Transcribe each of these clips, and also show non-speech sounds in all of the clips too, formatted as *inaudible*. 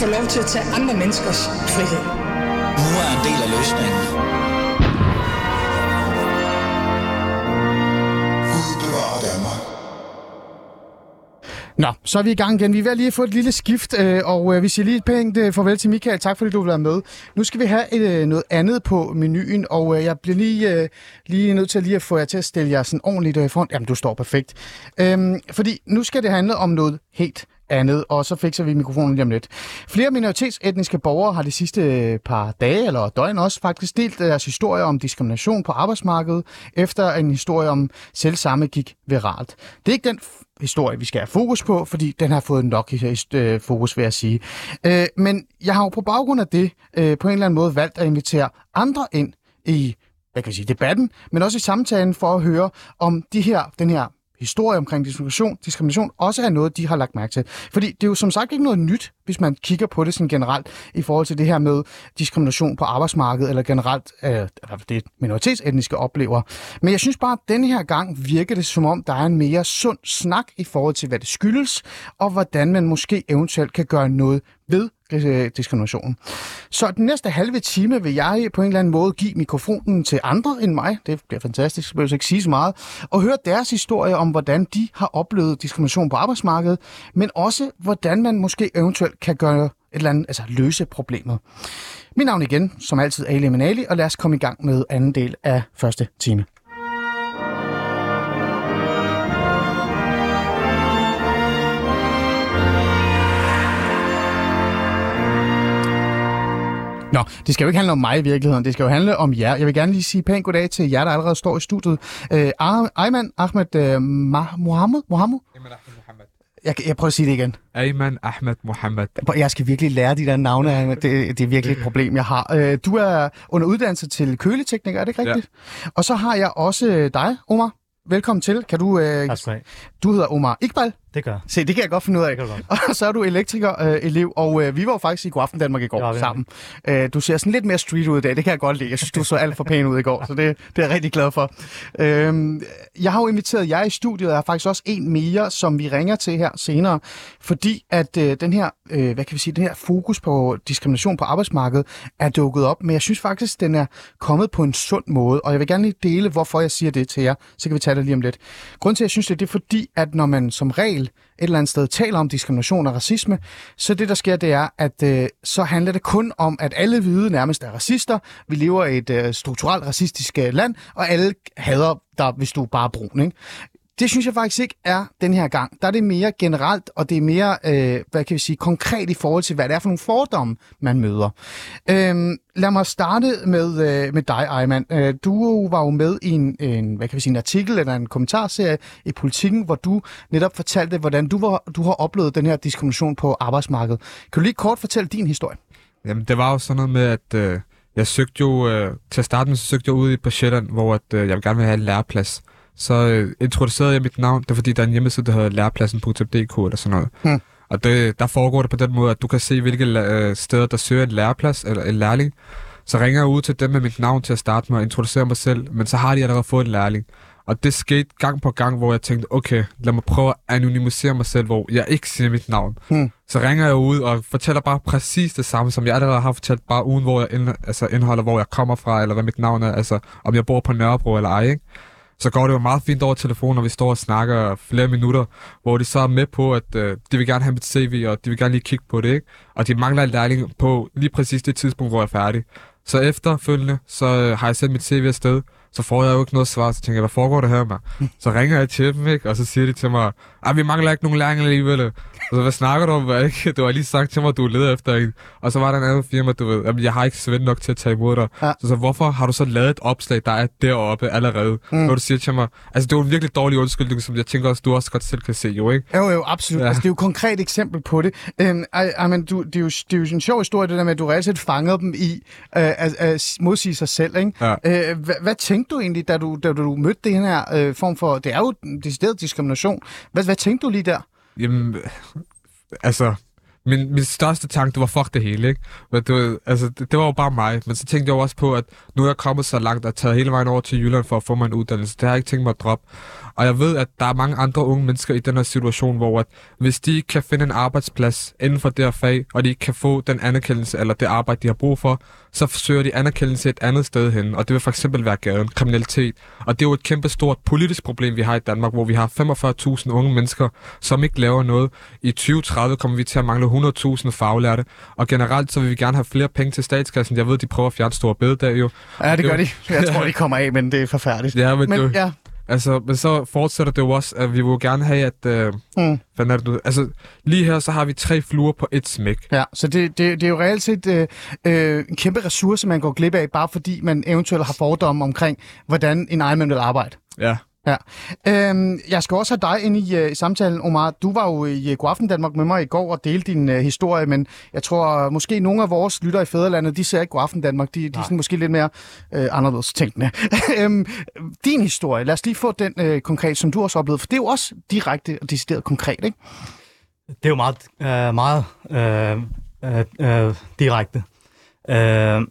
få lov til at tage andre menneskers frihed. Nu er en del af løsningen. Nå, så er vi i gang igen. Vi er ved at lige få et lille skift, øh, og øh, vi siger lige et pænt øh, farvel til Michael. Tak fordi du vil være med. Nu skal vi have et, noget andet på menuen, og jeg bliver lige, lige nødt til lige at få jer til at stille jer sådan ordentligt øh, foran. Jamen, du står perfekt. Øhm, fordi nu skal det handle om noget helt andet, og så fikser vi mikrofonen lige om lidt. Flere minoritetsetniske borgere har de sidste øh, par dage, eller døgn også, faktisk delt deres historie om diskrimination på arbejdsmarkedet, efter en historie om selv samme gik viralt. Det er ikke den f- historie, vi skal have fokus på, fordi den har fået nok øh, fokus, vil jeg sige. Øh, men jeg har jo på baggrund af det øh, på en eller anden måde valgt at invitere andre ind i hvad kan jeg sige, debatten, men også i samtalen for at høre om de her, den her historie omkring diskrimination, diskrimination også er noget, de har lagt mærke til. Fordi det er jo som sagt ikke noget nyt, hvis man kigger på det sådan generelt i forhold til det her med diskrimination på arbejdsmarkedet, eller generelt øh, det minoritetsetniske oplever. Men jeg synes bare, at denne her gang virker det som om, der er en mere sund snak i forhold til, hvad det skyldes, og hvordan man måske eventuelt kan gøre noget ved øh, diskriminationen. Så den næste halve time vil jeg på en eller anden måde give mikrofonen til andre end mig. Det bliver fantastisk, så behøver ikke sige så meget. Og høre deres historie om, hvordan de har oplevet diskrimination på arbejdsmarkedet, men også hvordan man måske eventuelt kan gøre et eller andet, altså løse problemet. Mit navn igen, som altid, Ali Manali, og lad os komme i gang med anden del af første time. Nå, det skal jo ikke handle om mig i virkeligheden, det skal jo handle om jer. Jeg vil gerne lige sige pænt goddag til jer, der allerede står i studiet. Øh, Ayman Ahmed øh, Ma- Mohammed? Mohammed? Jeg, jeg prøver at sige det igen. Ayman Ahmed Mohammed. Jeg skal virkelig lære de der navne. Ayman. Det, det er virkelig et problem, jeg har. Øh, Du er under uddannelse til køletekniker, er det ikke rigtigt? Ja. Og så har jeg også øh, dig, Omar. Velkommen til. Kan du, øh, Tak skal du have. du hedder Omar Iqbal. Det gør. Se, det kan jeg godt finde ud af. Det godt. *laughs* Og så er du elektriker-elev, øh, og øh, vi var jo faktisk i Godaften Danmark i går vi. sammen. Øh, du ser sådan lidt mere street ud i dag, det kan jeg godt lide. Jeg synes, du så alt for pæn ud i går, så det, det er jeg rigtig glad for. Øh, jeg har jo inviteret jer i studiet, og jeg har faktisk også en mere, som vi ringer til her senere, fordi at øh, den her, øh, hvad kan vi sige, den her fokus på diskrimination på arbejdsmarkedet er dukket op, men jeg synes faktisk, den er kommet på en sund måde, og jeg vil gerne lige dele, hvorfor jeg siger det til jer, så kan vi tage det lige om lidt. Grunden til, at jeg synes det, det er fordi, at når man som regel et eller andet sted taler om diskrimination og racisme, så det, der sker, det er, at øh, så handler det kun om, at alle hvide nærmest er racister. Vi lever i et øh, strukturelt racistisk øh, land, og alle hader dig, hvis du er bare brun. Ikke? Det synes jeg faktisk ikke er den her gang. Der er det mere generelt, og det er mere, øh, hvad kan vi sige, konkret i forhold til, hvad det er for nogle fordomme, man møder. Øhm, lad mig starte med, øh, med dig, Ejman. Øh, du var jo med i en, en, hvad kan vi sige, en artikel eller en kommentarserie i Politiken, hvor du netop fortalte, hvordan du, var, du har oplevet den her diskrimination på arbejdsmarkedet. Kan du lige kort fortælle din historie? Jamen, det var jo sådan noget med, at øh, jeg søgte jo, øh, til at starte med, så søgte jeg ud i på Sjælland, hvor at, øh, jeg gerne ville have en læreplads. Så øh, introducerede jeg mit navn, det er fordi, der er en hjemmeside, der hedder lærepladsen.dk eller sådan noget. Hmm. Og det, der foregår det på den måde, at du kan se, hvilke øh, steder, der søger en læreplads eller en lærling. Så ringer jeg ud til dem med mit navn til at starte med og introducere mig selv, men så har de allerede fået en lærling. Og det skete gang på gang, hvor jeg tænkte, okay, lad mig prøve at anonymisere mig selv, hvor jeg ikke siger mit navn. Hmm. Så ringer jeg ud og fortæller bare præcis det samme, som jeg allerede har fortalt, bare uden hvor jeg ind, altså indholder, hvor jeg kommer fra, eller hvad mit navn er, altså om jeg bor på Nørrebro eller ej, ikke? Så går det jo meget fint over telefonen, når vi står og snakker flere minutter, hvor de så er med på, at øh, de vil gerne have mit CV, og de vil gerne lige kigge på det, ikke? Og de mangler en lærling på lige præcis det tidspunkt, hvor jeg er færdig. Så efterfølgende, så øh, har jeg sendt mit CV afsted, så får jeg jo ikke noget svar, så tænker jeg, hvad foregår det her, med? Så ringer jeg til dem, ikke? Og så siger de til mig, at vi mangler ikke nogen lærling alligevel. Og så, hvad snakker du om, hvad, ikke? *laughs* Du har lige sagt til mig, at du leder efter en. Og så var der en anden firma, du ved, jamen, jeg har ikke svend nok til at tage imod dig. Ja. Så, så hvorfor har du så lavet et opslag, der er deroppe allerede? Mm. Når du siger til mig, altså det er jo en virkelig dårlig undskyldning, som jeg tænker også, du også godt selv kan se, jo, ikke? Jo, jo, absolut. Ja. Altså, det er jo et konkret eksempel på det. Øhm, ej, ej, men du, det, er jo, det er jo en sjov historie, det der med, at du reelt set fangede dem i øh, at, at modsige sig selv. Ikke? Ja. Øh, hvad, hvad tænkte du egentlig, da du, da du mødte den her øh, form for... Det er jo en decideret diskrimination. Hvad, hvad tænkte du lige der? Jamen, altså, min, min største tanke, det var fuck det hele, ikke? Men det, altså, det, det var jo bare mig. Men så tænkte jeg jo også på, at nu er jeg kommet så langt og taget hele vejen over til Jylland for at få mig en uddannelse. Det har jeg ikke tænkt mig at droppe. Og jeg ved, at der er mange andre unge mennesker i den her situation, hvor at hvis de ikke kan finde en arbejdsplads inden for det her fag, og de ikke kan få den anerkendelse eller det arbejde, de har brug for, så søger de anerkendelse et andet sted hen. Og det vil for eksempel være gaden, kriminalitet. Og det er jo et kæmpe stort politisk problem, vi har i Danmark, hvor vi har 45.000 unge mennesker, som ikke laver noget. I 2030 kommer vi til at mangle 100.000 faglærte. Og generelt så vil vi gerne have flere penge til statskassen. Jeg ved, de prøver at fjerne store bededag jo. Ja, det gør Jo. de. Jeg tror, de kommer af, men det er forfærdeligt. *laughs* Ja, men, Men det, ja, Altså, men så fortsætter det jo også, at vi vil gerne have, at... Øh, Mm. Hvad er det, du... Altså, lige her, så har vi tre fluer på et smæk. ja. så det, det, det er jo reelt set øh, øh, en kæmpe ressource, man går glip af, bare fordi man eventuelt har fordomme omkring, hvordan en egen vil arbejde. Ja. Ja. Øhm, jeg skal også have dig ind i, øh, i samtalen, Omar. Du var jo i øh, Godaften Danmark med mig i går og delte din øh, historie, men jeg tror øh, måske nogle af vores lyttere i Fæderlandet, de ser ikke Godaften Danmark. De, de er sådan måske lidt mere øh, anderledes tænkende. *laughs* øhm, din historie, lad os lige få den øh, konkret, som du også har oplevet, for det er jo også direkte og decideret konkret, ikke? Det er jo meget, øh, meget øh, øh, øh, direkte. Øh,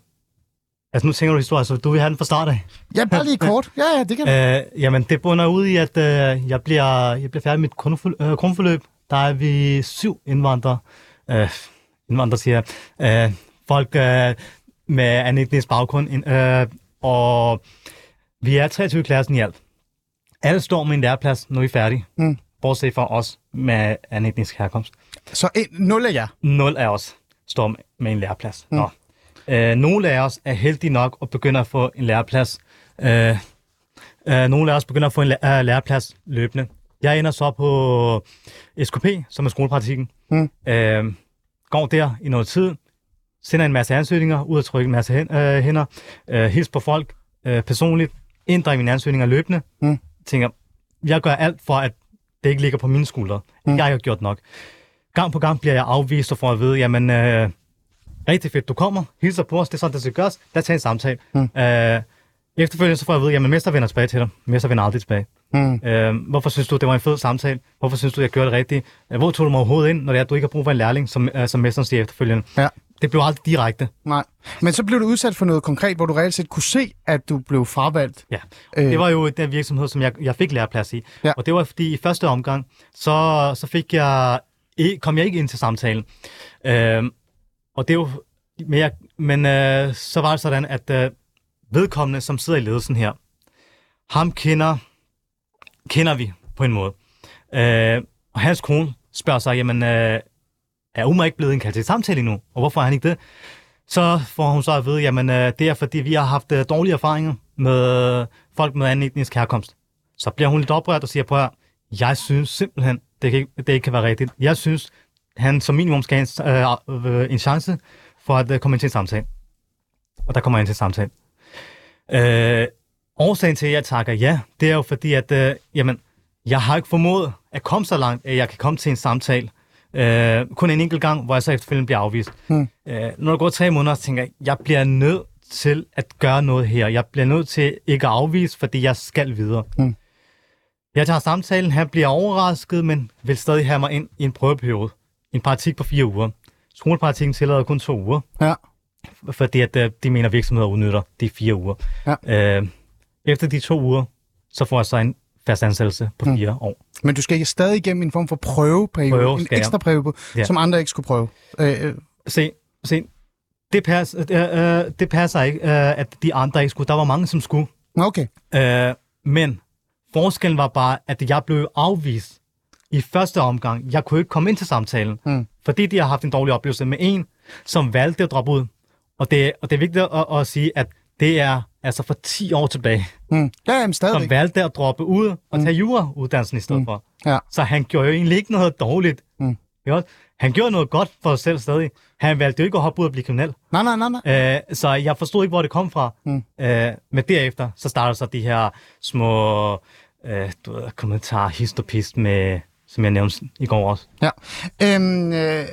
altså nu tænker du historie, så du vil have den fra start af. Ja, bare lige kort. *laughs* Ja, ja, det kan Øh, jamen, det bunder ud i, at øh, jeg, bliver, jeg bliver færdig med mit grundforløb. Øh, grundforløb. Der er vi syv indvandrere. Øh, indvandrere, siger. Øh, folk øh, med anden etnisk baggrund. Øh, og vi er 23 i klassen i alt. Alle står med en læreplads, når vi er færdige. Mm. Bortset fra os med anden etnisk herkomst. Så en, nul af jer. Nul af os står med en læreplads. Mm. Nå. Øh, nogle af os er heldige nok og begynder at få en læreplads. Øh, øh, nogle af os begynder at få en læ- øh, læreplads løbende. Jeg ender så på SKP, som er skolepraktikken. Mm. Øh, går der i noget tid, sender en masse ansøgninger, ud og trykke en masse hen, øh, hænder, øh, hils på folk øh, personligt, ændrer mine ansøgninger løbende. Mm. Tænker, jeg gør alt for, at det ikke ligger på mine skuldre. Mm. Jeg har gjort nok. Gang på gang bliver jeg afvist og får at vide, jamen, øh, rigtig fedt, du kommer, hilser på os, det er sådan, det skal gøres, lad os tage en samtale. Mm. Øh, efterfølgende så får jeg at vide, jamen, mester vender tilbage til dig, mester vender aldrig tilbage. Mm. Øh, hvorfor synes du, det var en fed samtale? Hvorfor synes du, jeg gjorde det rigtigt? Øh, Hvor tog du mig overhovedet ind, når det er, at du ikke har brug for en lærling, som, øh, som mesteren siger efterfølgende? Ja. Det blev aldrig direkte. Nej. Men så blev du udsat for noget konkret, hvor du reelt set kunne se, at du blev fravalgt. Ja, Øh. det var jo den virksomhed, som jeg, jeg fik læreplads i. Ja. Og det var fordi i første omgang, så, så fik jeg, kom jeg ikke ind til samtalen. Øhm, og det er jo, men, jeg, men øh, så var det sådan, at øh, vedkommende, som sidder i ledelsen her, ham kender, kender vi på en måde. Øh, og hans kone spørger sig, jamen, øh, er Umar ikke blevet indkaldt til samtale endnu? Og hvorfor er han ikke det? Så får hun så at vide, jamen øh, det er fordi, vi har haft øh, dårlige erfaringer med øh, folk med anden etnisk herkomst. Så bliver hun lidt oprørt og siger, prøv at jeg synes simpelthen, det, kan, ikke- det ikke kan være rigtigt. Jeg synes, han som minimum skal have en, øh, en chance for at øh, komme ind til en samtale. Og der kommer ind til en samtale. Øh, årsagen til, at jeg takker ja, det er jo fordi, at øh, jamen, jeg har ikke formået at komme så langt, at jeg kan komme til en samtale. Øh, kun en enkelt gang, hvor jeg så efterfølgende bliver afvist. Hmm. Øh, når der går tre måneder, så tænker jeg, jeg bliver nødt til at gøre noget her. Jeg bliver nødt til ikke at afvise, fordi jeg skal videre. Hmm. Jeg tager samtalen, han bliver overrasket, men vil stadig have mig ind i en prøveperiode. En praktik på fire uger. Skolepraktikken tillader kun to uger, Ja. fordi at, øh, de mener, at virksomheder udnytter de fire uger. Ja. Øh, efter de to uger, så får jeg så en fast ansættelse på Hmm. fire år. Men du skal stadig igennem en form for prøveperiode, Prøve en skal jeg. ekstra prøve, Ja. som andre ikke skulle prøve. Øh, øh, Se, se, det, pas, øh, øh, det passer ikke, øh, at de andre ikke skulle. Der var mange, som skulle. okay. Øh, men forskellen var bare, at jeg blev afvist i første omgang. Jeg kunne ikke komme ind til samtalen, Mm. fordi de har haft en dårlig oplevelse med en, som valgte at droppe ud. Og det, og det er vigtigt at, at sige, at det er altså for 10 år tilbage, Mm. Ja, jamen som valgte at droppe ud og tage jurauddannelsen i stedet Mm. for. Ja. Så han gjorde jo egentlig ikke noget dårligt. Mm. Ikke? Han gjorde noget godt for sig selv stadig. Han valgte jo ikke at hoppe ud og blive kriminel. Nej, nej, nej, nej. Øh, så jeg forstod ikke, hvor det kom fra. Mm. Øh, men derefter, så starter så de her små øh, du ved, kommentarer, hist og pist, med, som jeg nævnte i går også. Ja. Øhm, øh,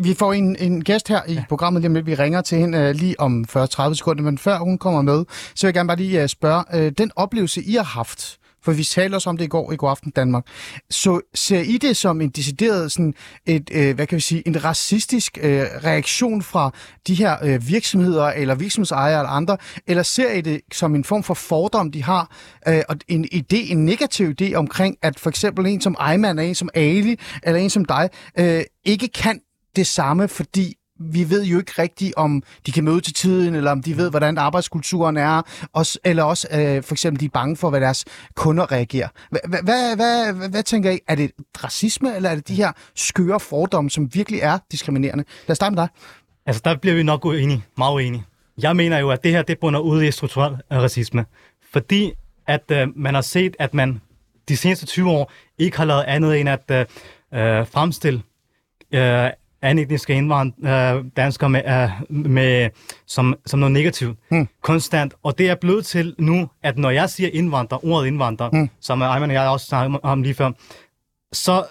vi får en, en gæst her i programmet lige om lidt. Vi ringer til hende øh, lige om 40-30 sekunder, men før hun kommer med, så vil jeg gerne bare lige øh, spørge, øh, den oplevelse, I har haft for vi talte også om det i går i God Aften Danmark. Så ser I det som en decideret, sådan et, øh, hvad kan vi sige, en racistisk øh, reaktion fra de her øh, virksomheder, eller virksomhedsejere eller andre, eller ser I det som en form for fordom, de har, øh, og en idé, en negativ idé omkring, at for eksempel en som Ejman, eller en som Ali, eller en som dig, øh, ikke kan det samme, fordi vi ved jo ikke rigtigt, om de kan møde til tiden, eller om de ved, hvordan arbejdskulturen er, også, eller også øh, for eksempel, de er bange for, hvad deres kunder reagerer. Hvad, hvad, hvad, tænker I? Er det racisme, eller er det de her skøre fordomme, som virkelig er diskriminerende? Lad os starte med dig. Altså, der bliver vi nok uenige. Meget uenige. Jeg mener jo, at det her, det bunder ud i strukturel øh, racisme. Fordi at øh, man har set, at man de seneste 20 år ikke har lavet andet end at øh, øh fremstille øh, anetniske indvandrere, øh, danskere med, øh, med, som, som noget negativt. Hmm. Konstant. Og det er blevet til nu, at når jeg siger indvandrer, ordet indvandrer, Hmm. som Ayman og jeg også snakkede om lige før, så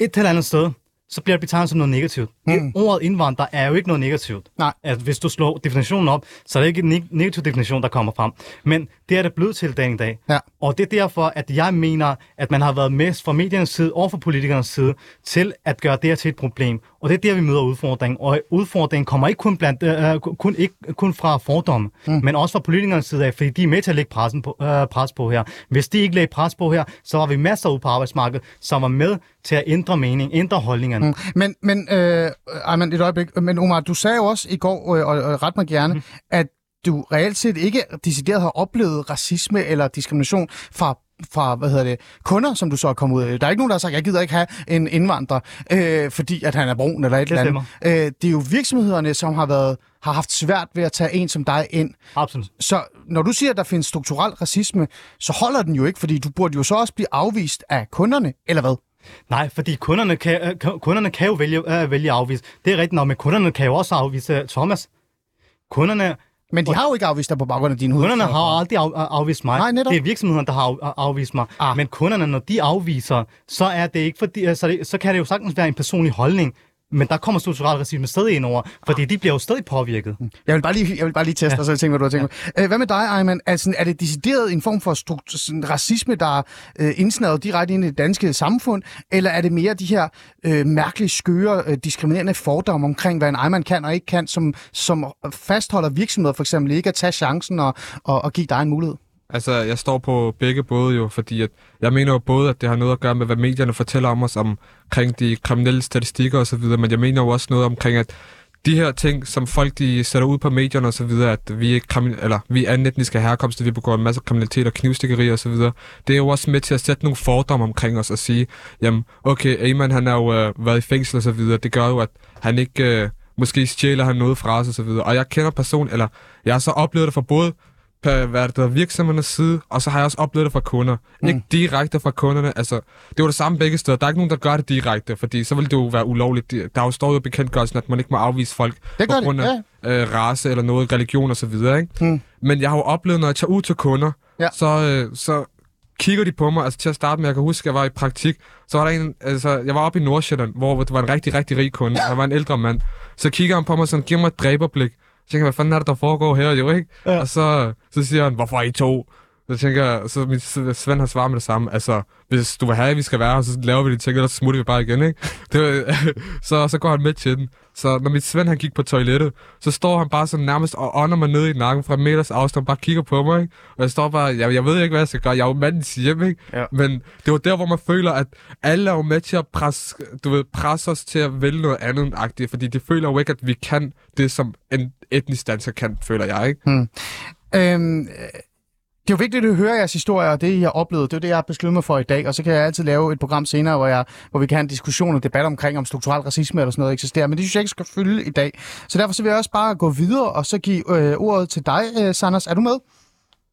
et eller andet sted, så bliver det betegnet som noget negativt. Mm. Ordet indvandrer er jo ikke noget negativt. Nej. At hvis du slår definitionen op, så er det ikke en neg- negativ definition, der kommer frem. Men det er det blevet til dagen i dag. Ja. Og det er derfor, at jeg mener, at man har været med fra mediernes side og fra politikernes side til at gøre det her til et problem. Og det er der, vi møder udfordringen. Og udfordringen kommer ikke kun, blandt, øh, kun, ikke kun fra fordomme, mm. men også fra politikernes side af, fordi de er med til at lægge pressen på, øh, pres på her. Hvis de ikke lægger pres på her, så var vi masser ude på arbejdsmarkedet, som var med til at ændre mening, ændre holdningerne. Mm. Men, men øh, Ayman, et øjeblik. Men Omar, du sagde jo også i går, øh, og, og ret mig gerne, mm. at du reelt set ikke decideret har oplevet racisme eller diskrimination fra fra, hvad hedder det, kunder, som du så er kommet ud af. Der er ikke nogen, der har sagt, jeg gider ikke have en indvandrer, øh, fordi at han er brun eller et Det eller andet. Øh, det er jo virksomhederne, som har været har haft svært ved at tage en som dig ind. Absolut. Så når du siger, at der findes strukturel racisme, så holder den jo ikke, fordi du burde jo så også blive afvist af kunderne, eller hvad? Nej, fordi kunderne kan, øh, ku- kunderne kan jo vælge, øh, vælge afvise. Det er rigtigt nok, men kunderne kan jo også afvise øh, Thomas. Kunderne, Men de har jo ikke afvist dig på baggrund af din hud. kunderne har aldrig af, afvist mig. Nej, netop. Det er virksomheden, der har af, afvist mig. Ah. Ah. Men kunderne, når de afviser, så er det ikke fordi, øh, så, det, så kan det jo sagtens være en personlig holdning. Men der kommer strukturel racisme stadig ind over, fordi de bliver jo stadig påvirket. Jeg vil bare lige, jeg vil bare lige teste, ja. og så tænke, hvad du har tænkt ja. Hvad med dig, Ayman? Altså, er det decideret en form for sådan, racisme, der er øh, indsnæret direkte ind i det danske samfund, eller er det mere de her øh, mærkelige, skøre, øh, diskriminerende fordomme omkring, hvad en Ayman kan og ikke kan, som, som fastholder virksomheder for eksempel ikke at tage chancen og, og, og give dig en mulighed? Altså, jeg står på begge både jo, fordi at jeg mener jo både, at det har noget at gøre med, hvad medierne fortæller om os omkring de kriminelle statistikker osv., men jeg mener jo også noget omkring, at de her ting, som folk de sætter ud på medierne og så videre, at vi er, krimin- eller, vi er anden etniske herkomst, vi begår en masse kriminalitet og knivstikkeri og så videre, det er jo også med til at sætte nogle fordomme omkring os og sige, jamen, okay, Ayman han har jo øh, været i fængsel og så videre, det gør jo, at han ikke, øh, måske stjæler han noget fra os og så videre, og jeg kender person, eller jeg har så oplevet det fra både på hvad det, der er virksomhedernes side, og så har jeg også oplevet det fra kunder. Mm. Ikke direkte fra kunderne. Altså, det var det samme begge steder. Der er ikke nogen, der gør det direkte, fordi så vil det jo være ulovligt. Der er jo står jo bekendtgørelsen, at man ikke må afvise folk Det på grund af øh, race eller noget, religion og så videre. Ikke? Mm. Men jeg har jo oplevet, når jeg tager ud til kunder, Ja. så, øh, så kigger de på mig. Altså til at starte med, jeg kan huske, at jeg var i praktik, så var der en, altså jeg var oppe i Nordsjælland, hvor det var en rigtig, rigtig rig kunde. Han var en ældre mand. Så kigger han på mig sådan, giver mig et dræberblik. Jeg, hvad fanden er det, der foregår her, jo ikke? Ja. Og så, så siger han, hvorfor er I to? Så tænker jeg, så min Svend har svaret med det samme. Altså, hvis du vil have, at vi skal være her, så laver vi de ting, så smutter vi bare igen, ikke? *laughs* Det, så, så går han med til den. Så når mit Svend han gik på toilettet, så står han bare sådan nærmest og ånder mig ned i nakken fra meters afstand, bare kigger på mig, ikke? Og jeg står bare, jeg, jeg ved ikke, hvad jeg skal gøre. Jeg er jo mandens hjem, ikke? Ja. Men det var der, hvor man føler, at alle er jo med til at presse, du ved, presse os til at vælge noget andet agtigt, fordi de føler jo ikke, at vi kan det, som en etnisk dansker kan, føler jeg, ikke? Øhm, øh, det er jo vigtigt at høre jeres historier, og det, I har oplevet. Det er jo det, jeg har besluttet mig for i dag. Og så kan jeg altid lave et program senere, hvor, jeg, hvor vi kan have en diskussion og debat omkring, om strukturel racisme eller sådan noget eksisterer. Men det synes jeg ikke skal fylde i dag. Så derfor så vil jeg også bare gå videre og så give øh, ordet til dig, øh, Sanders. Er du med?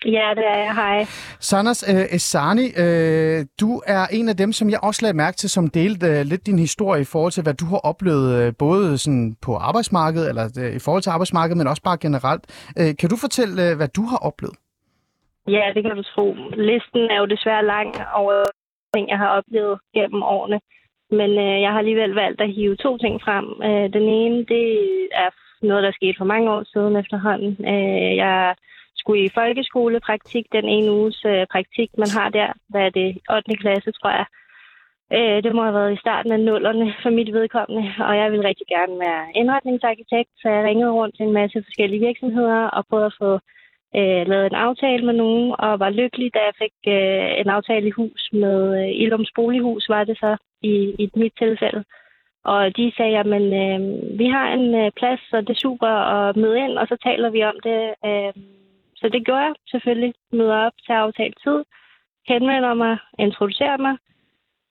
Ja, det er jeg. Hej. Sanders øh, Esani, øh, du er en af dem, som jeg også lagde mærke til, som delte øh, lidt din historie i forhold til, hvad du har oplevet, øh, både sådan på arbejdsmarkedet, eller øh, i forhold til arbejdsmarkedet, men også bare generelt. Øh, kan du fortælle, øh, hvad du har oplevet? Ja, det kan du tro. Listen er jo desværre lang over ting, jeg har oplevet gennem årene. Men øh, jeg har alligevel valgt at hive to ting frem. Øh, den ene, det er noget, der skete for mange år siden efterhånden. Øh, jeg skulle i folkeskolepraktik, den ene uges øh, praktik, man har der. Hvad er det? 8. klasse, tror jeg. Øh, det må have været i starten af nullerne for mit vedkommende, og jeg ville rigtig gerne være indretningsarkitekt, så jeg ringede rundt til en masse forskellige virksomheder og prøvede at få øh, lavet en aftale med nogen, og var lykkelig, da jeg fik øh, en aftale i hus med øh, Ilums Bolighus, var det så i, i mit tilfælde. Og de sagde, at øh, vi har en øh, plads, så det er super at møde ind, og så taler vi om det. Øh, så det gjorde jeg selvfølgelig. Møder op til aftalt tid, henvender mig, introducerer mig,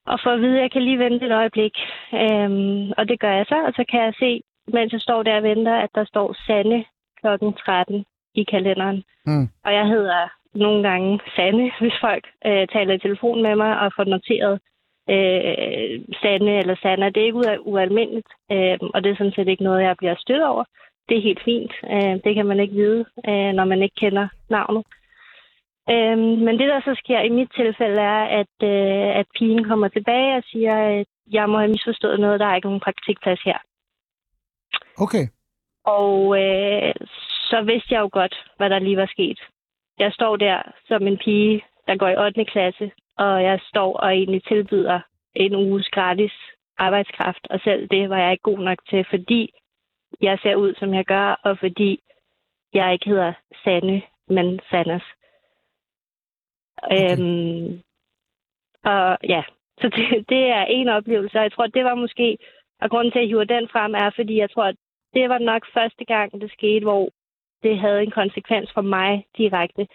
og får at vide, at jeg kan lige vente et øjeblik. Øhm, og det gør jeg så, og så kan jeg se, mens jeg står der og venter, at der står Sande kl. 13 i kalenderen. Mm. Og jeg hedder nogle gange Sande, hvis folk øh, taler i telefon med mig og får noteret øh, Sande eller Sanna. Det er ikke ualmindeligt, øh, og det er sådan set ikke noget, jeg bliver stødt over. Det er helt fint. Øh, det kan man ikke vide, øh, når man ikke kender navnet. Øhm, men det, der så sker i mit tilfælde, er, at, øh, at pigen kommer tilbage og siger, at jeg må have misforstået noget, der er ikke nogen praktikplads her. Okay. Og øh, så vidste jeg jo godt, hvad der lige var sket. Jeg står der som en pige, der går i 8. klasse, og jeg står og egentlig tilbyder en uges gratis arbejdskraft, og selv det var jeg ikke god nok til, fordi jeg ser ud, som jeg gør, og fordi jeg ikke hedder Sanne, men Sanders. Okay. Øhm, og ja, så det, det er en oplevelse, og jeg tror, det var måske, og grunden til, at jeg hiver den frem, er, fordi jeg tror, at det var nok første gang, det skete, hvor det havde en konsekvens for mig direkte.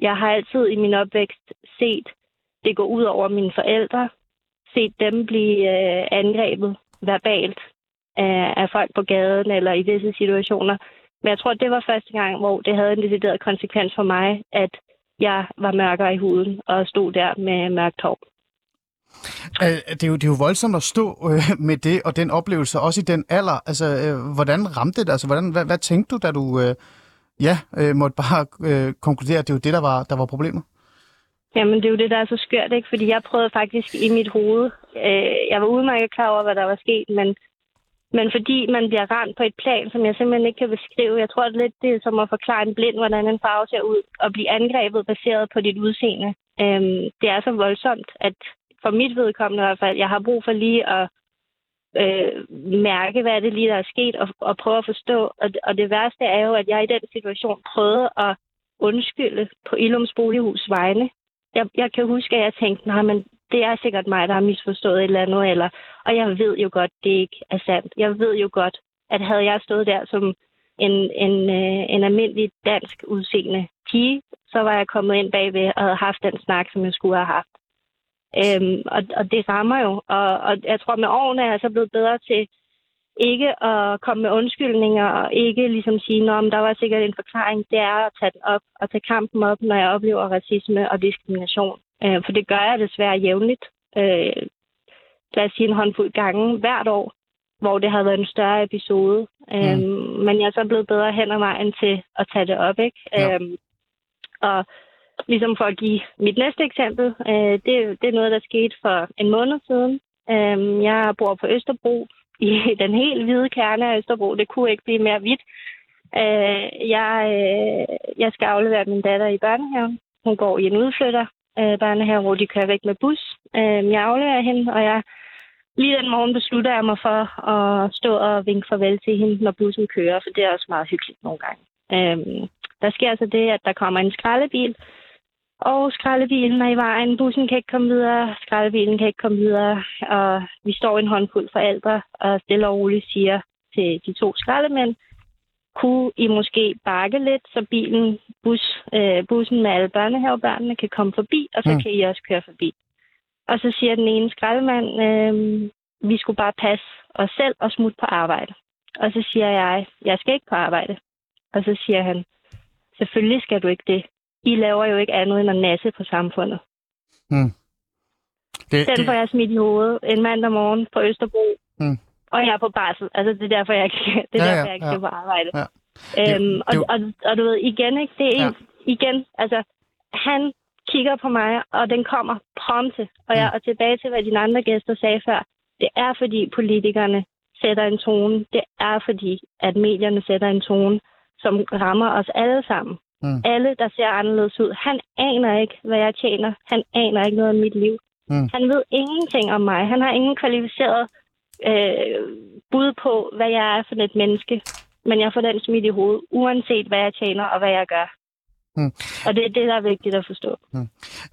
Jeg har altid i min opvækst set det gå ud over mine forældre, set dem blive øh, angrebet verbalt af, af folk på gaden eller i visse situationer. Men jeg tror, det var første gang, hvor det havde en decideret konsekvens for mig, at jeg var mørkere i huden og stod der med mørkt hår. Det er, jo, det er jo voldsomt at stå øh, med det og den oplevelse, også i den alder. Altså, øh, hvordan ramte det dig? Altså, hvordan, hvad, hvad tænkte du, da du øh, ja, øh, måtte bare øh, konkludere, at det var det, der var, der var problemet? Jamen, det er jo det, der er så skørt, ikke? Fordi jeg prøvede faktisk i mit hoved. Øh, jeg var udmærket klar over, hvad der var sket, men, men fordi man bliver ramt på et plan, som jeg simpelthen ikke kan beskrive. Jeg tror, det er lidt det er som at forklare en blind, hvordan en farve ser ud, og blive angrebet baseret på dit udseende. Øh, det er så voldsomt, at for mit vedkommende i hvert fald, jeg har brug for lige at øh, mærke, hvad det lige, der er sket, og, og prøve at forstå. Og, og det værste er jo, at jeg i den situation prøvede at undskylde på Ilums Bolighus vegne. Jeg, jeg kan huske, at jeg tænkte, nej, men det er sikkert mig, der har misforstået et eller andet, eller, og jeg ved jo godt, det ikke er sandt. Jeg ved jo godt, at havde jeg stået der som en, en, øh, en almindelig dansk udseende pige, så var jeg kommet ind bagved og havde haft den snak, som jeg skulle have haft. Øhm, og, og det rammer jo. Og, og jeg tror, med årene er jeg så blevet bedre til ikke at komme med undskyldninger og ikke ligesom sige, at der var sikkert en forklaring. Det er at tage den op og tage kampen op, når jeg oplever racisme og diskrimination. Øh, for det gør jeg desværre jævnligt. Øh, lad os sige en håndfuld gange hvert år, hvor det har været en større episode. Mm. Øhm, men jeg er så blevet bedre hen ad vejen til at tage det op. ikke? Ja. Øhm, og ligesom for at give mit næste eksempel, øh, det, det er noget, der skete for en måned siden. Øh, jeg bor på Østerbro, i *laughs* den helt hvide kerne af Østerbro. Det kunne ikke blive mere hvidt. Øh, jeg, øh, jeg skal aflevere min datter i børnehaven. Hun går i en udflytter øh, børnehave, hvor de kører væk med bus. Øh, jeg afleverer hende, og jeg lige den morgen beslutter jeg mig for at stå og vinke farvel til hende, når bussen kører, for det er også meget hyggeligt nogle gange. Øh, der sker altså det, at der kommer en skraldebil, og skraldebilen er i vejen. Bussen kan ikke komme videre. Skraldebilen kan ikke komme videre. Og vi står en håndfuld forældre og stille og roligt siger til de to skraldemænd, kunne I måske bakke lidt, så bilen, bus, øh, bussen med alle børnehavebørnene kan komme forbi, og så Mm. kan I også køre forbi. Og så siger den ene skraldemand, øh, vi skulle bare passe os selv og smutte på arbejde. Og så siger jeg, jeg skal ikke på arbejde. Og så siger han, selvfølgelig skal du ikke det. I laver jo ikke andet end at nasse på samfundet. Det, Den det, får jeg smidt i hovedet en mandag morgen på Østerbro. Mm. Og jeg er på barsel. Altså, det er derfor, jeg ikke, det er Ja, derfor, jeg ikke ja. skal på arbejde. Ja. Øhm, Det- og, det- og, og, du ved, igen, ikke? Det er Ja. en, igen, altså, han kigger på mig, og den kommer prompte. Og, jeg, Mm. og tilbage til, hvad dine andre gæster sagde før. Det er, fordi politikerne sætter en tone. Det er, fordi, at medierne sætter en tone, som rammer os alle sammen. Mm. Alle, der ser anderledes ud. Han aner ikke, hvad jeg tjener. Han aner ikke noget om mit liv. Mm. Han ved ingenting om mig. Han har ingen kvalificeret øh, bud på, hvad jeg er for et menneske. Men jeg får den smidt i hovedet, uanset hvad jeg tjener og hvad jeg gør. Mm. Og det er det, der er vigtigt at forstå.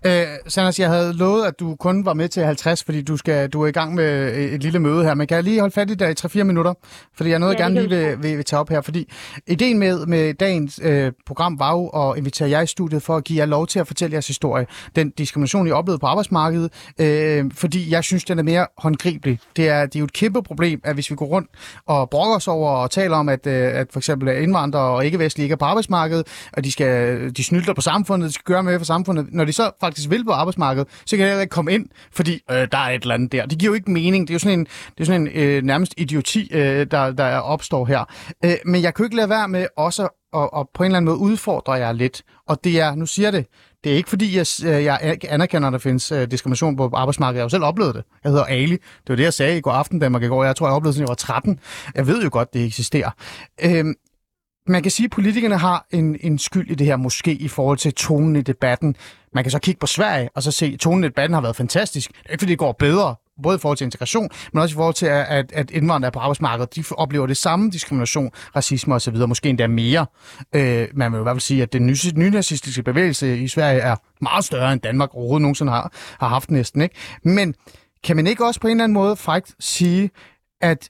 Øh, Sanders, jeg havde lovet, at du kun var med til 50, fordi du, skal, du er i gang med et lille møde her. Men kan jeg lige holde fat i dig i 3-4 minutter? Fordi jeg er noget, Ja, jeg gerne lige vil, vil, vil tage op her. Fordi ideen med, med dagens øh, program var jo at invitere jer i studiet for at give jer lov til at fortælle jeres historie. Den diskrimination, I oplevede på arbejdsmarkedet. Øh, fordi jeg synes, den er mere håndgribelig. Det er, det er jo et kæmpe problem, at hvis vi går rundt og brokker os over og taler om, at, øh, at for eksempel indvandrere og ikke-vestlige ikke er på arbejdsmarkedet, og de, skal, Øh, de snylter på samfundet, de skal gøre med for samfundet. Når de så faktisk vil på arbejdsmarkedet, så kan de heller ikke komme ind, fordi øh, der er et eller andet der. Det giver jo ikke mening. Det er jo sådan en, det er sådan en øh, nærmest idioti, øh, der, der opstår her. Øh, men jeg kan jo ikke lade være med også og, og på en eller anden måde udfordrer jeg lidt. Og det er, nu siger jeg det, det er ikke fordi, jeg, øh, jeg anerkender, at der findes øh, diskrimination på arbejdsmarkedet. Jeg har jo selv oplevet det. Jeg hedder Ali. Det var det, jeg sagde i går aften Danmark i går. Jeg tror, jeg oplevede det, jeg var 13. Jeg ved jo godt, det eksisterer. Øhm, man kan sige, at politikerne har en, en skyld i det her, måske i forhold til tonen i debatten. Man kan så kigge på Sverige og så se, at tonen i debatten har været fantastisk. Det er ikke, fordi det går bedre, både i forhold til integration, men også i forhold til, at, at indvandrere på arbejdsmarkedet, de oplever det samme diskrimination, racisme osv., måske endda mere. Øh, man vil i hvert fald sige, at den nynazistiske bevægelse i Sverige er meget større end Danmark overhovedet nogensinde har, har haft næsten. Ikke? Men kan man ikke også på en eller anden måde faktisk sige, at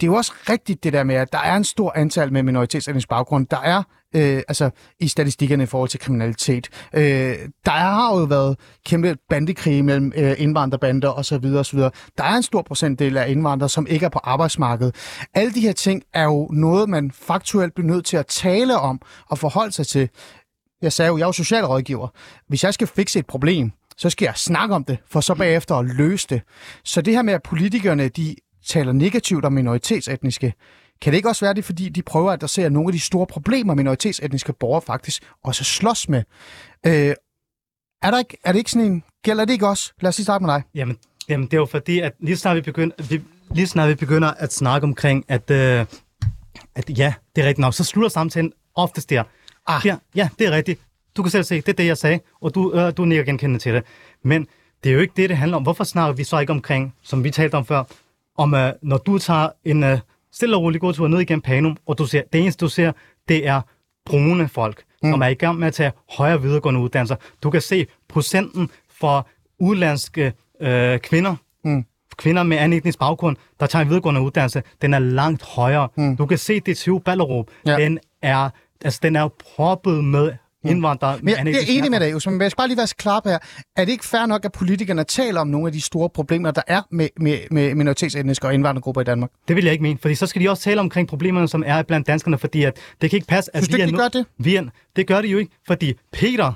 det er jo også rigtigt det der med, at der er en stor antal med minoritetsetnisk baggrund. Der er øh, altså i statistikkerne i forhold til kriminalitet. Øh, der har jo været kæmpe bandekrige mellem øh, indvandrerbander osv. osv. Der er en stor procentdel af indvandrere, som ikke er på arbejdsmarkedet. Alle de her ting er jo noget, man faktuelt bliver nødt til at tale om og forholde sig til. Jeg sagde jo, jeg er jo socialrådgiver. Hvis jeg skal fikse et problem, så skal jeg snakke om det, for så bagefter at løse det. Så det her med, at politikerne de taler negativt om minoritetsetniske, kan det ikke også være det, fordi de prøver at adressere nogle af de store problemer, minoritetsetniske borgere faktisk også slås med? Øh, er, der ikke, er det ikke sådan en... Gælder det ikke også? Lad os lige starte med dig. Jamen, jamen det er jo fordi, at lige snart vi begynder, vi, lige snart vi begynder at snakke omkring, at, øh, at ja, det er rigtigt nok, så slutter samtalen oftest der. Ah. Ja, ja, det er rigtigt. Du kan selv se, det er det, jeg sagde, og du, øh, du nikker genkendende til det. Men det er jo ikke det, det handler om. Hvorfor snakker vi så ikke omkring, som vi talte om før, om øh, når du tager en øh, stille og rolig gåtur ned igennem Panum, og du ser, det eneste, du ser, det er brune folk, mm. som er i gang med at tage højere videregående uddannelser. Du kan se procenten for udlandske øh, kvinder, Mm. kvinder med anden etnisk baggrund, der tager en videregående uddannelse, den er langt højere. Mm. Du kan se, DTU Ballerup, Ja. den er, altså, den er proppet med indvandrere Men jeg, jeg er enig med dig, Jussi, men jeg skal bare lige være klar på her. Er det ikke fair nok, at politikerne taler om nogle af de store problemer, der er med, med, med minoritetsetniske og indvandrergrupper i Danmark? Det vil jeg ikke mene, fordi så skal de også tale omkring problemerne, som er blandt danskerne, fordi at det kan ikke passe, at Synes du vi ikke, er nu- gør det? Vi er, det gør de jo ikke, fordi Peter,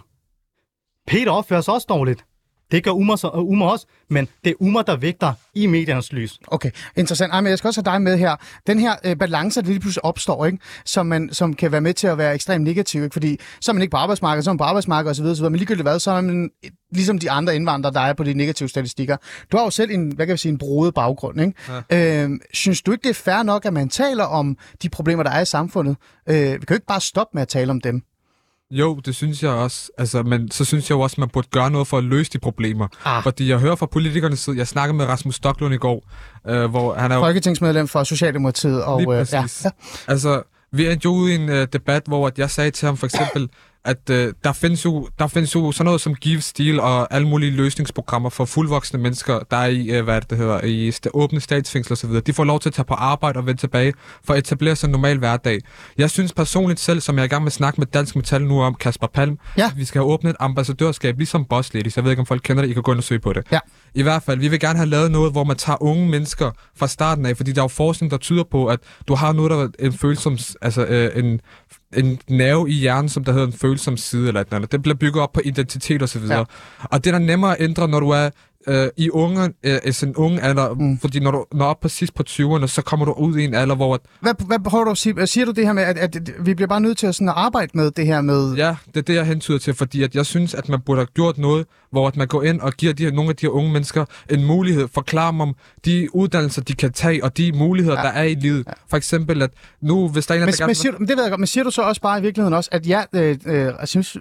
Peter opfører sig også dårligt. Det gør Umar, så, og Umar også, men det er Umar, der vægter i mediernes lys. Okay, interessant. Ej, men jeg skal også have dig med her. Den her øh, balance, der lige pludselig opstår, ikke? Som, man, som kan være med til at være ekstremt negativ, ikke? fordi så er man ikke på arbejdsmarkedet, så er man på arbejdsmarkedet osv., osv. men ligegyldigt hvad, så er man ligesom de andre indvandrere, der er på de negative statistikker. Du har jo selv en, hvad kan jeg sige, en broet baggrund, ikke? Ja. Øh, synes du ikke, det er fair nok, at man taler om de problemer, der er i samfundet? Øh, vi kan jo ikke bare stoppe med at tale om dem. Jo, det synes jeg også. Altså, men så synes jeg jo også, at man burde gøre noget for at løse de problemer. Ah. Fordi jeg hører fra politikernes side, jeg snakkede med Rasmus Stocklund i går, øh, hvor han er jo Folketingsmedlem for Socialdemokratiet. Og, Lige øh, ja. Altså, vi endte jo ude i en uh, debat, hvor at jeg sagde til ham for eksempel, at uh, der, findes jo, der findes jo sådan noget som Give Steel og alle mulige løsningsprogrammer for fuldvoksne mennesker, der er i, uh, hvad det hedder, i st- åbne statsfængsler osv. De får lov til at tage på arbejde og vende tilbage for at etablere sig en normal hverdag. Jeg synes personligt selv, som jeg er i gang med at snakke med Dansk Metal nu om, Kasper Palm, Ja. at vi skal have åbnet et ambassadørskab, ligesom Boss Ladies. Jeg ved ikke, om folk kender det, I kan gå ind og søge på det. Ja. I hvert fald, vi vil gerne have lavet noget, hvor man tager unge mennesker fra starten af, fordi der er jo forskning, der tyder på, at du har noget, der er en følsom, altså øh, en, en nerve i hjernen, som der hedder en følsom side eller et eller andet. Det bliver bygget op på identitet osv. Ja. Ja. Og det er der nemmere at ændre, når du er øh, i unge, øh, altså en unge alder, mm. fordi når du når op på sidst på 20'erne, så kommer du ud i en alder, hvor at, Hvad, hvad prøver du at sige? Siger du det her med, at, at, at vi bliver bare nødt til at, sådan at arbejde med det her med... Ja, det er det, jeg hentyder til, fordi at jeg synes, at man burde have gjort noget, hvor at man går ind og giver de her, nogle af de her unge mennesker en mulighed, forklarer dem om de uddannelser, de kan tage, og de muligheder, ja. der er i livet. For eksempel, at nu, hvis der er en, Men, der men, siger, du- men det ved jeg godt, men siger du så også bare i virkeligheden også, at ja, øh, øh,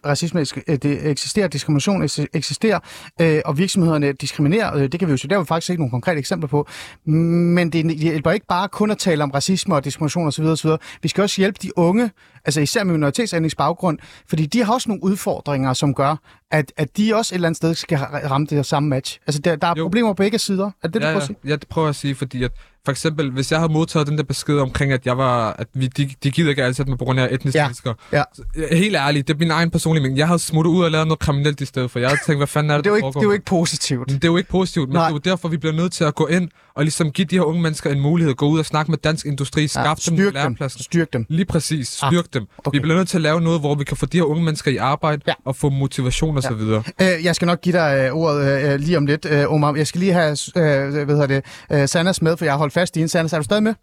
racisme, øh, det eksisterer, diskrimination eksis- eksisterer, øh, og virksomhederne diskriminerer, øh, det kan vi jo se, der har vi faktisk ikke nogle konkrete eksempler på, men det, det hjælper ikke bare kun at tale om racisme og diskrimination osv. osv. Vi skal også hjælpe de unge, altså især med minoritetsetnisk baggrund, fordi de har også nogle udfordringer, som gør, at, at de også et eller andet sted skal ra- ramme det samme match. Altså der, der er Jo. problemer på begge sider. Er det det, du ja, prøver ja. at sige? det prøver jeg at sige, fordi at, for eksempel, hvis jeg havde modtaget den der besked omkring, at jeg var, at vi, de, de gider ikke ansætte mig på grund af etniske Ja, mennesker. ja. Øh, Helt ærligt, det er min egen personlige mening. Jeg havde smuttet ud og lavet noget kriminelt i stedet, for jeg havde tænkt, hvad fanden er det, Det er jo ikke, det er jo ikke positivt. Men det er jo ikke positivt, men Nej. Det er jo derfor, vi bliver nødt til at gå ind og ligesom give de her unge mennesker en mulighed. Gå ud og snakke med dansk industri, skaffe dem styrk dem. lærepladser. Styrk dem. Lige præcis. Styrk Ah, ah, dem. okay. Vi bliver nødt til at lave noget, hvor vi kan få de her unge mennesker i arbejde Ja. ja. og få motivation og så videre. Øh, jeg skal nok give dig øh, ordet øh, lige om lidt, øh, Omar. Jeg skal lige have øh, hvad hedder det, øh, Sanders med, for jeg har holdt fast i en. Sanders, er du stadig med?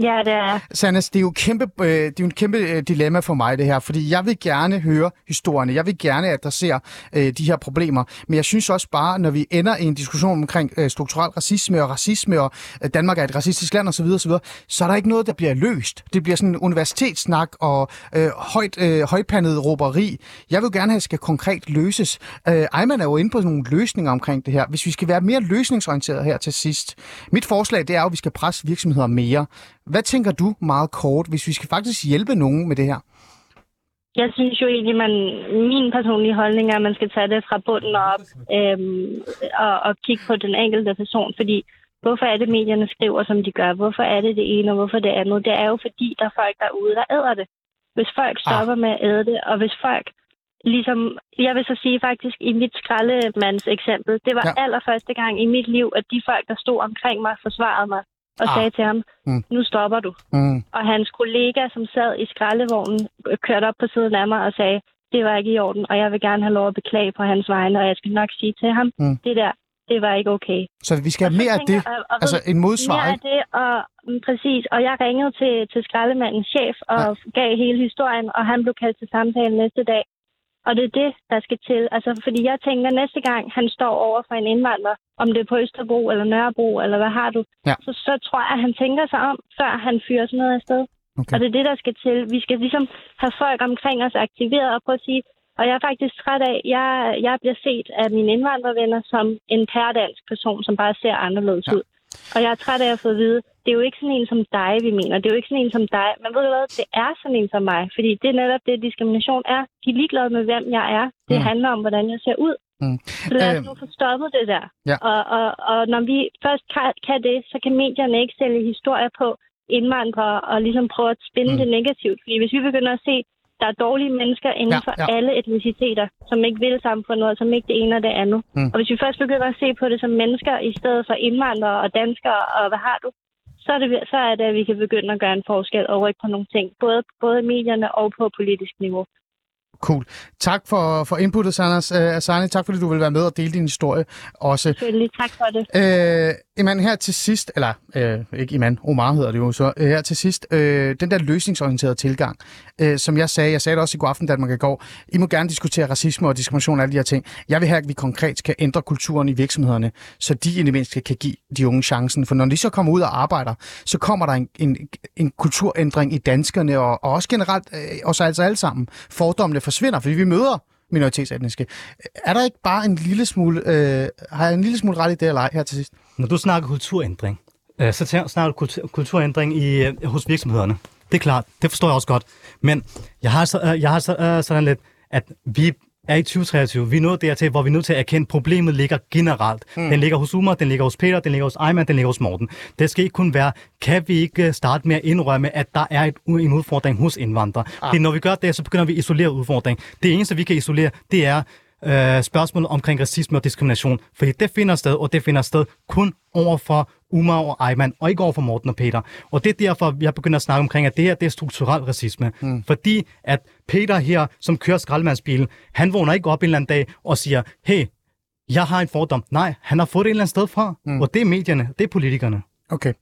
Ja, det er. Sanders, det er jo, kæmpe, øh, det er jo en kæmpe øh, dilemma for mig, det her, fordi jeg vil gerne høre historierne, jeg vil gerne adressere øh, de her problemer, men jeg synes også bare, når vi ender i en diskussion omkring øh, strukturel racisme og racisme, og øh, Danmark er et racistisk land osv., osv., så er der ikke noget, der bliver løst. Det bliver sådan en universitetssnak og øh, højt, øh, højpandet råberi. Jeg vil gerne have, at det skal konkret løses. Øh, Ejman er jo inde på nogle løsninger omkring det her. Hvis vi skal være mere løsningsorienteret her til sidst. Mit forslag, det er jo, at vi skal presse virksomheder mere. Hvad tænker du meget kort, hvis vi skal faktisk hjælpe nogen med det her? Jeg synes jo egentlig, man, min personlige holdning er, at man skal tage det fra bunden op øhm, og, og kigge på den enkelte person, fordi hvorfor er det, medierne skriver, som de gør? Hvorfor er det det ene, og hvorfor det andet? Det er jo fordi, der er folk derude, der æder det. Hvis folk stopper med at æde det, og hvis folk ligesom, jeg vil så sige faktisk i mit skraldemands eksempel, det var ja. allerførste gang i mit liv, at de folk, der stod omkring mig, forsvarede mig og Ah. sagde til ham, Mm. nu stopper du Mm. og hans kollega, som sad i skraldevognen, øh, kørte op på siden af mig og sagde, det var ikke i orden, og jeg vil gerne have lov at beklage på hans vegne, og jeg skal nok sige til ham, Mm. det der, det var ikke okay. Så vi skal have mere af det, og- og altså en modsvar, mere af ikke? det, og mm, præcis, og jeg ringede til, til skraldemandens chef og Ja. gav hele historien, og han blev kaldt til samtale næste dag. Og det er det, der skal til. Altså, fordi jeg tænker, næste gang han står over for en indvandrer, om det er på Østerbro eller Nørrebro, eller hvad har du, Ja. så, så tror jeg, at han tænker sig om, før han fyrer sådan noget afsted. Okay. Og det er det, der skal til. Vi skal ligesom have folk omkring os aktiveret og prøve at sige, og jeg er faktisk træt af, jeg, jeg bliver set af mine indvandrervenner som en pærdansk person, som bare ser anderledes Ja. ud. Og jeg er træt af at få at vide, det er jo ikke sådan en som dig, vi mener. Det er jo ikke sådan en som dig. Men ved du hvad, det er sådan en som mig. Fordi det er netop det, diskrimination er. De er ligeglade med, hvem jeg er. Det Mm. handler om, hvordan jeg ser ud. Mm. Så lad os Øhm, nu få stoppet det der. Ja. Og, og, og når vi først kan, kan det, så kan medierne ikke sælge historier på indvandrere og ligesom prøve at spinde mm. det negativt. Fordi hvis vi begynder at se, der er dårlige mennesker inden Ja, for ja. alle etniciteter, som ikke vil samfundet, og som ikke det ene og det andet. Mm. Og hvis vi først begynder at se på det som mennesker, i stedet for indvandrere og danskere, og hvad har du, så er, det, så er det, at vi kan begynde at gøre en forskel og rykke på nogle ting, både, både i medierne og på politisk niveau. Cool. Tak for, for inputtet, Sanders uh, Asani. Tak fordi du vil være med og dele din historie også. Selvfølgelig, tak for det. Øh, Iman, her til sidst, eller øh, ikke Iman, Omar hedder det jo så, øh, her til sidst, øh, den der løsningsorienterede tilgang, øh, som jeg sagde, jeg sagde det også i går Aften man kan gå. I må gerne diskutere racisme og diskrimination og alle de her ting. Jeg vil have, at vi konkret kan ændre kulturen i virksomhederne, så de i det mindste kan give de unge chancen. For når de så kommer ud og arbejder, så kommer der en, en, en kulturændring i danskerne, og, og også generelt, øh, også altså alle sammen. Fordommene forsvinder, fordi vi møder minoritetsetniske. Er der ikke bare en lille smule, øh, har jeg en lille smule ret i det eller ej her til sidst? Når du snakker kulturændring, øh, så snakker du kultur, kulturændring i, øh, hos virksomhederne. Det er klart, det forstår jeg også godt. Men jeg har, så, øh, jeg har så, øh, sådan lidt, at vi er i 2023. Vi er nået dertil, hvor vi er nødt til at erkende, at problemet ligger generelt. Mm. Den ligger hos Umar, den ligger hos Peter, den ligger hos Ayman, den ligger hos Morten. Det skal ikke kun være, kan vi ikke starte med at indrømme, at der er et, en udfordring hos indvandrere. Ah. Det, når vi gør det, så begynder vi at isolere udfordringen. Det eneste, vi kan isolere, det er øh, spørgsmålet omkring racisme og diskrimination. Fordi det finder sted, og det finder sted kun over for Umar og Ayman, og ikke over for Morten og Peter. Og det er derfor, jeg begynder at snakke omkring, at det her det er strukturel racisme. Mm. Fordi at Peter her, som kører skraldmandsbilen, han vågner ikke op en eller anden dag og siger, hey, jeg har en fordom. Nej, han har fået det et eller andet sted fra. Mm. Og det er medierne, det er politikerne. Okay.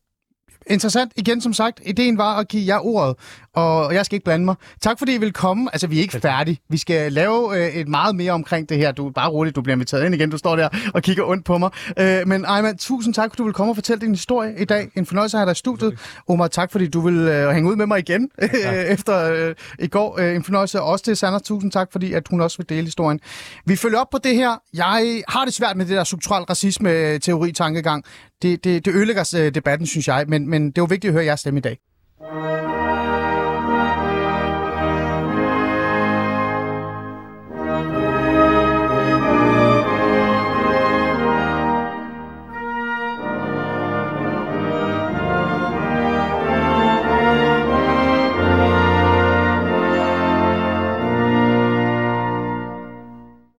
Interessant. Igen, som sagt, ideen var at give jer ordet, og jeg skal ikke blande mig. Tak fordi I vil komme. Altså, vi er ikke færdige. Vi skal lave øh, et meget mere omkring det her. Du er bare roligt, du bliver inviteret ind igen. Du står der og kigger ondt på mig. Øh, men Ayman, tusind tak, fordi du vil komme og fortælle din historie i dag. En fornøjelse at have dig i studiet. Omar, tak fordi du vil øh, hænge ud med mig igen *laughs* efter øh, i går. Øh, en fornøjelse også til Sandra. Tusind tak, fordi at hun også vil dele historien. Vi følger op på det her. Jeg har det svært med det der strukturel racisme-teori-tankegang. Det, det, det ødelægger øh, debatten, synes jeg, men, men det er vigtigt at høre jeres stemme i dag.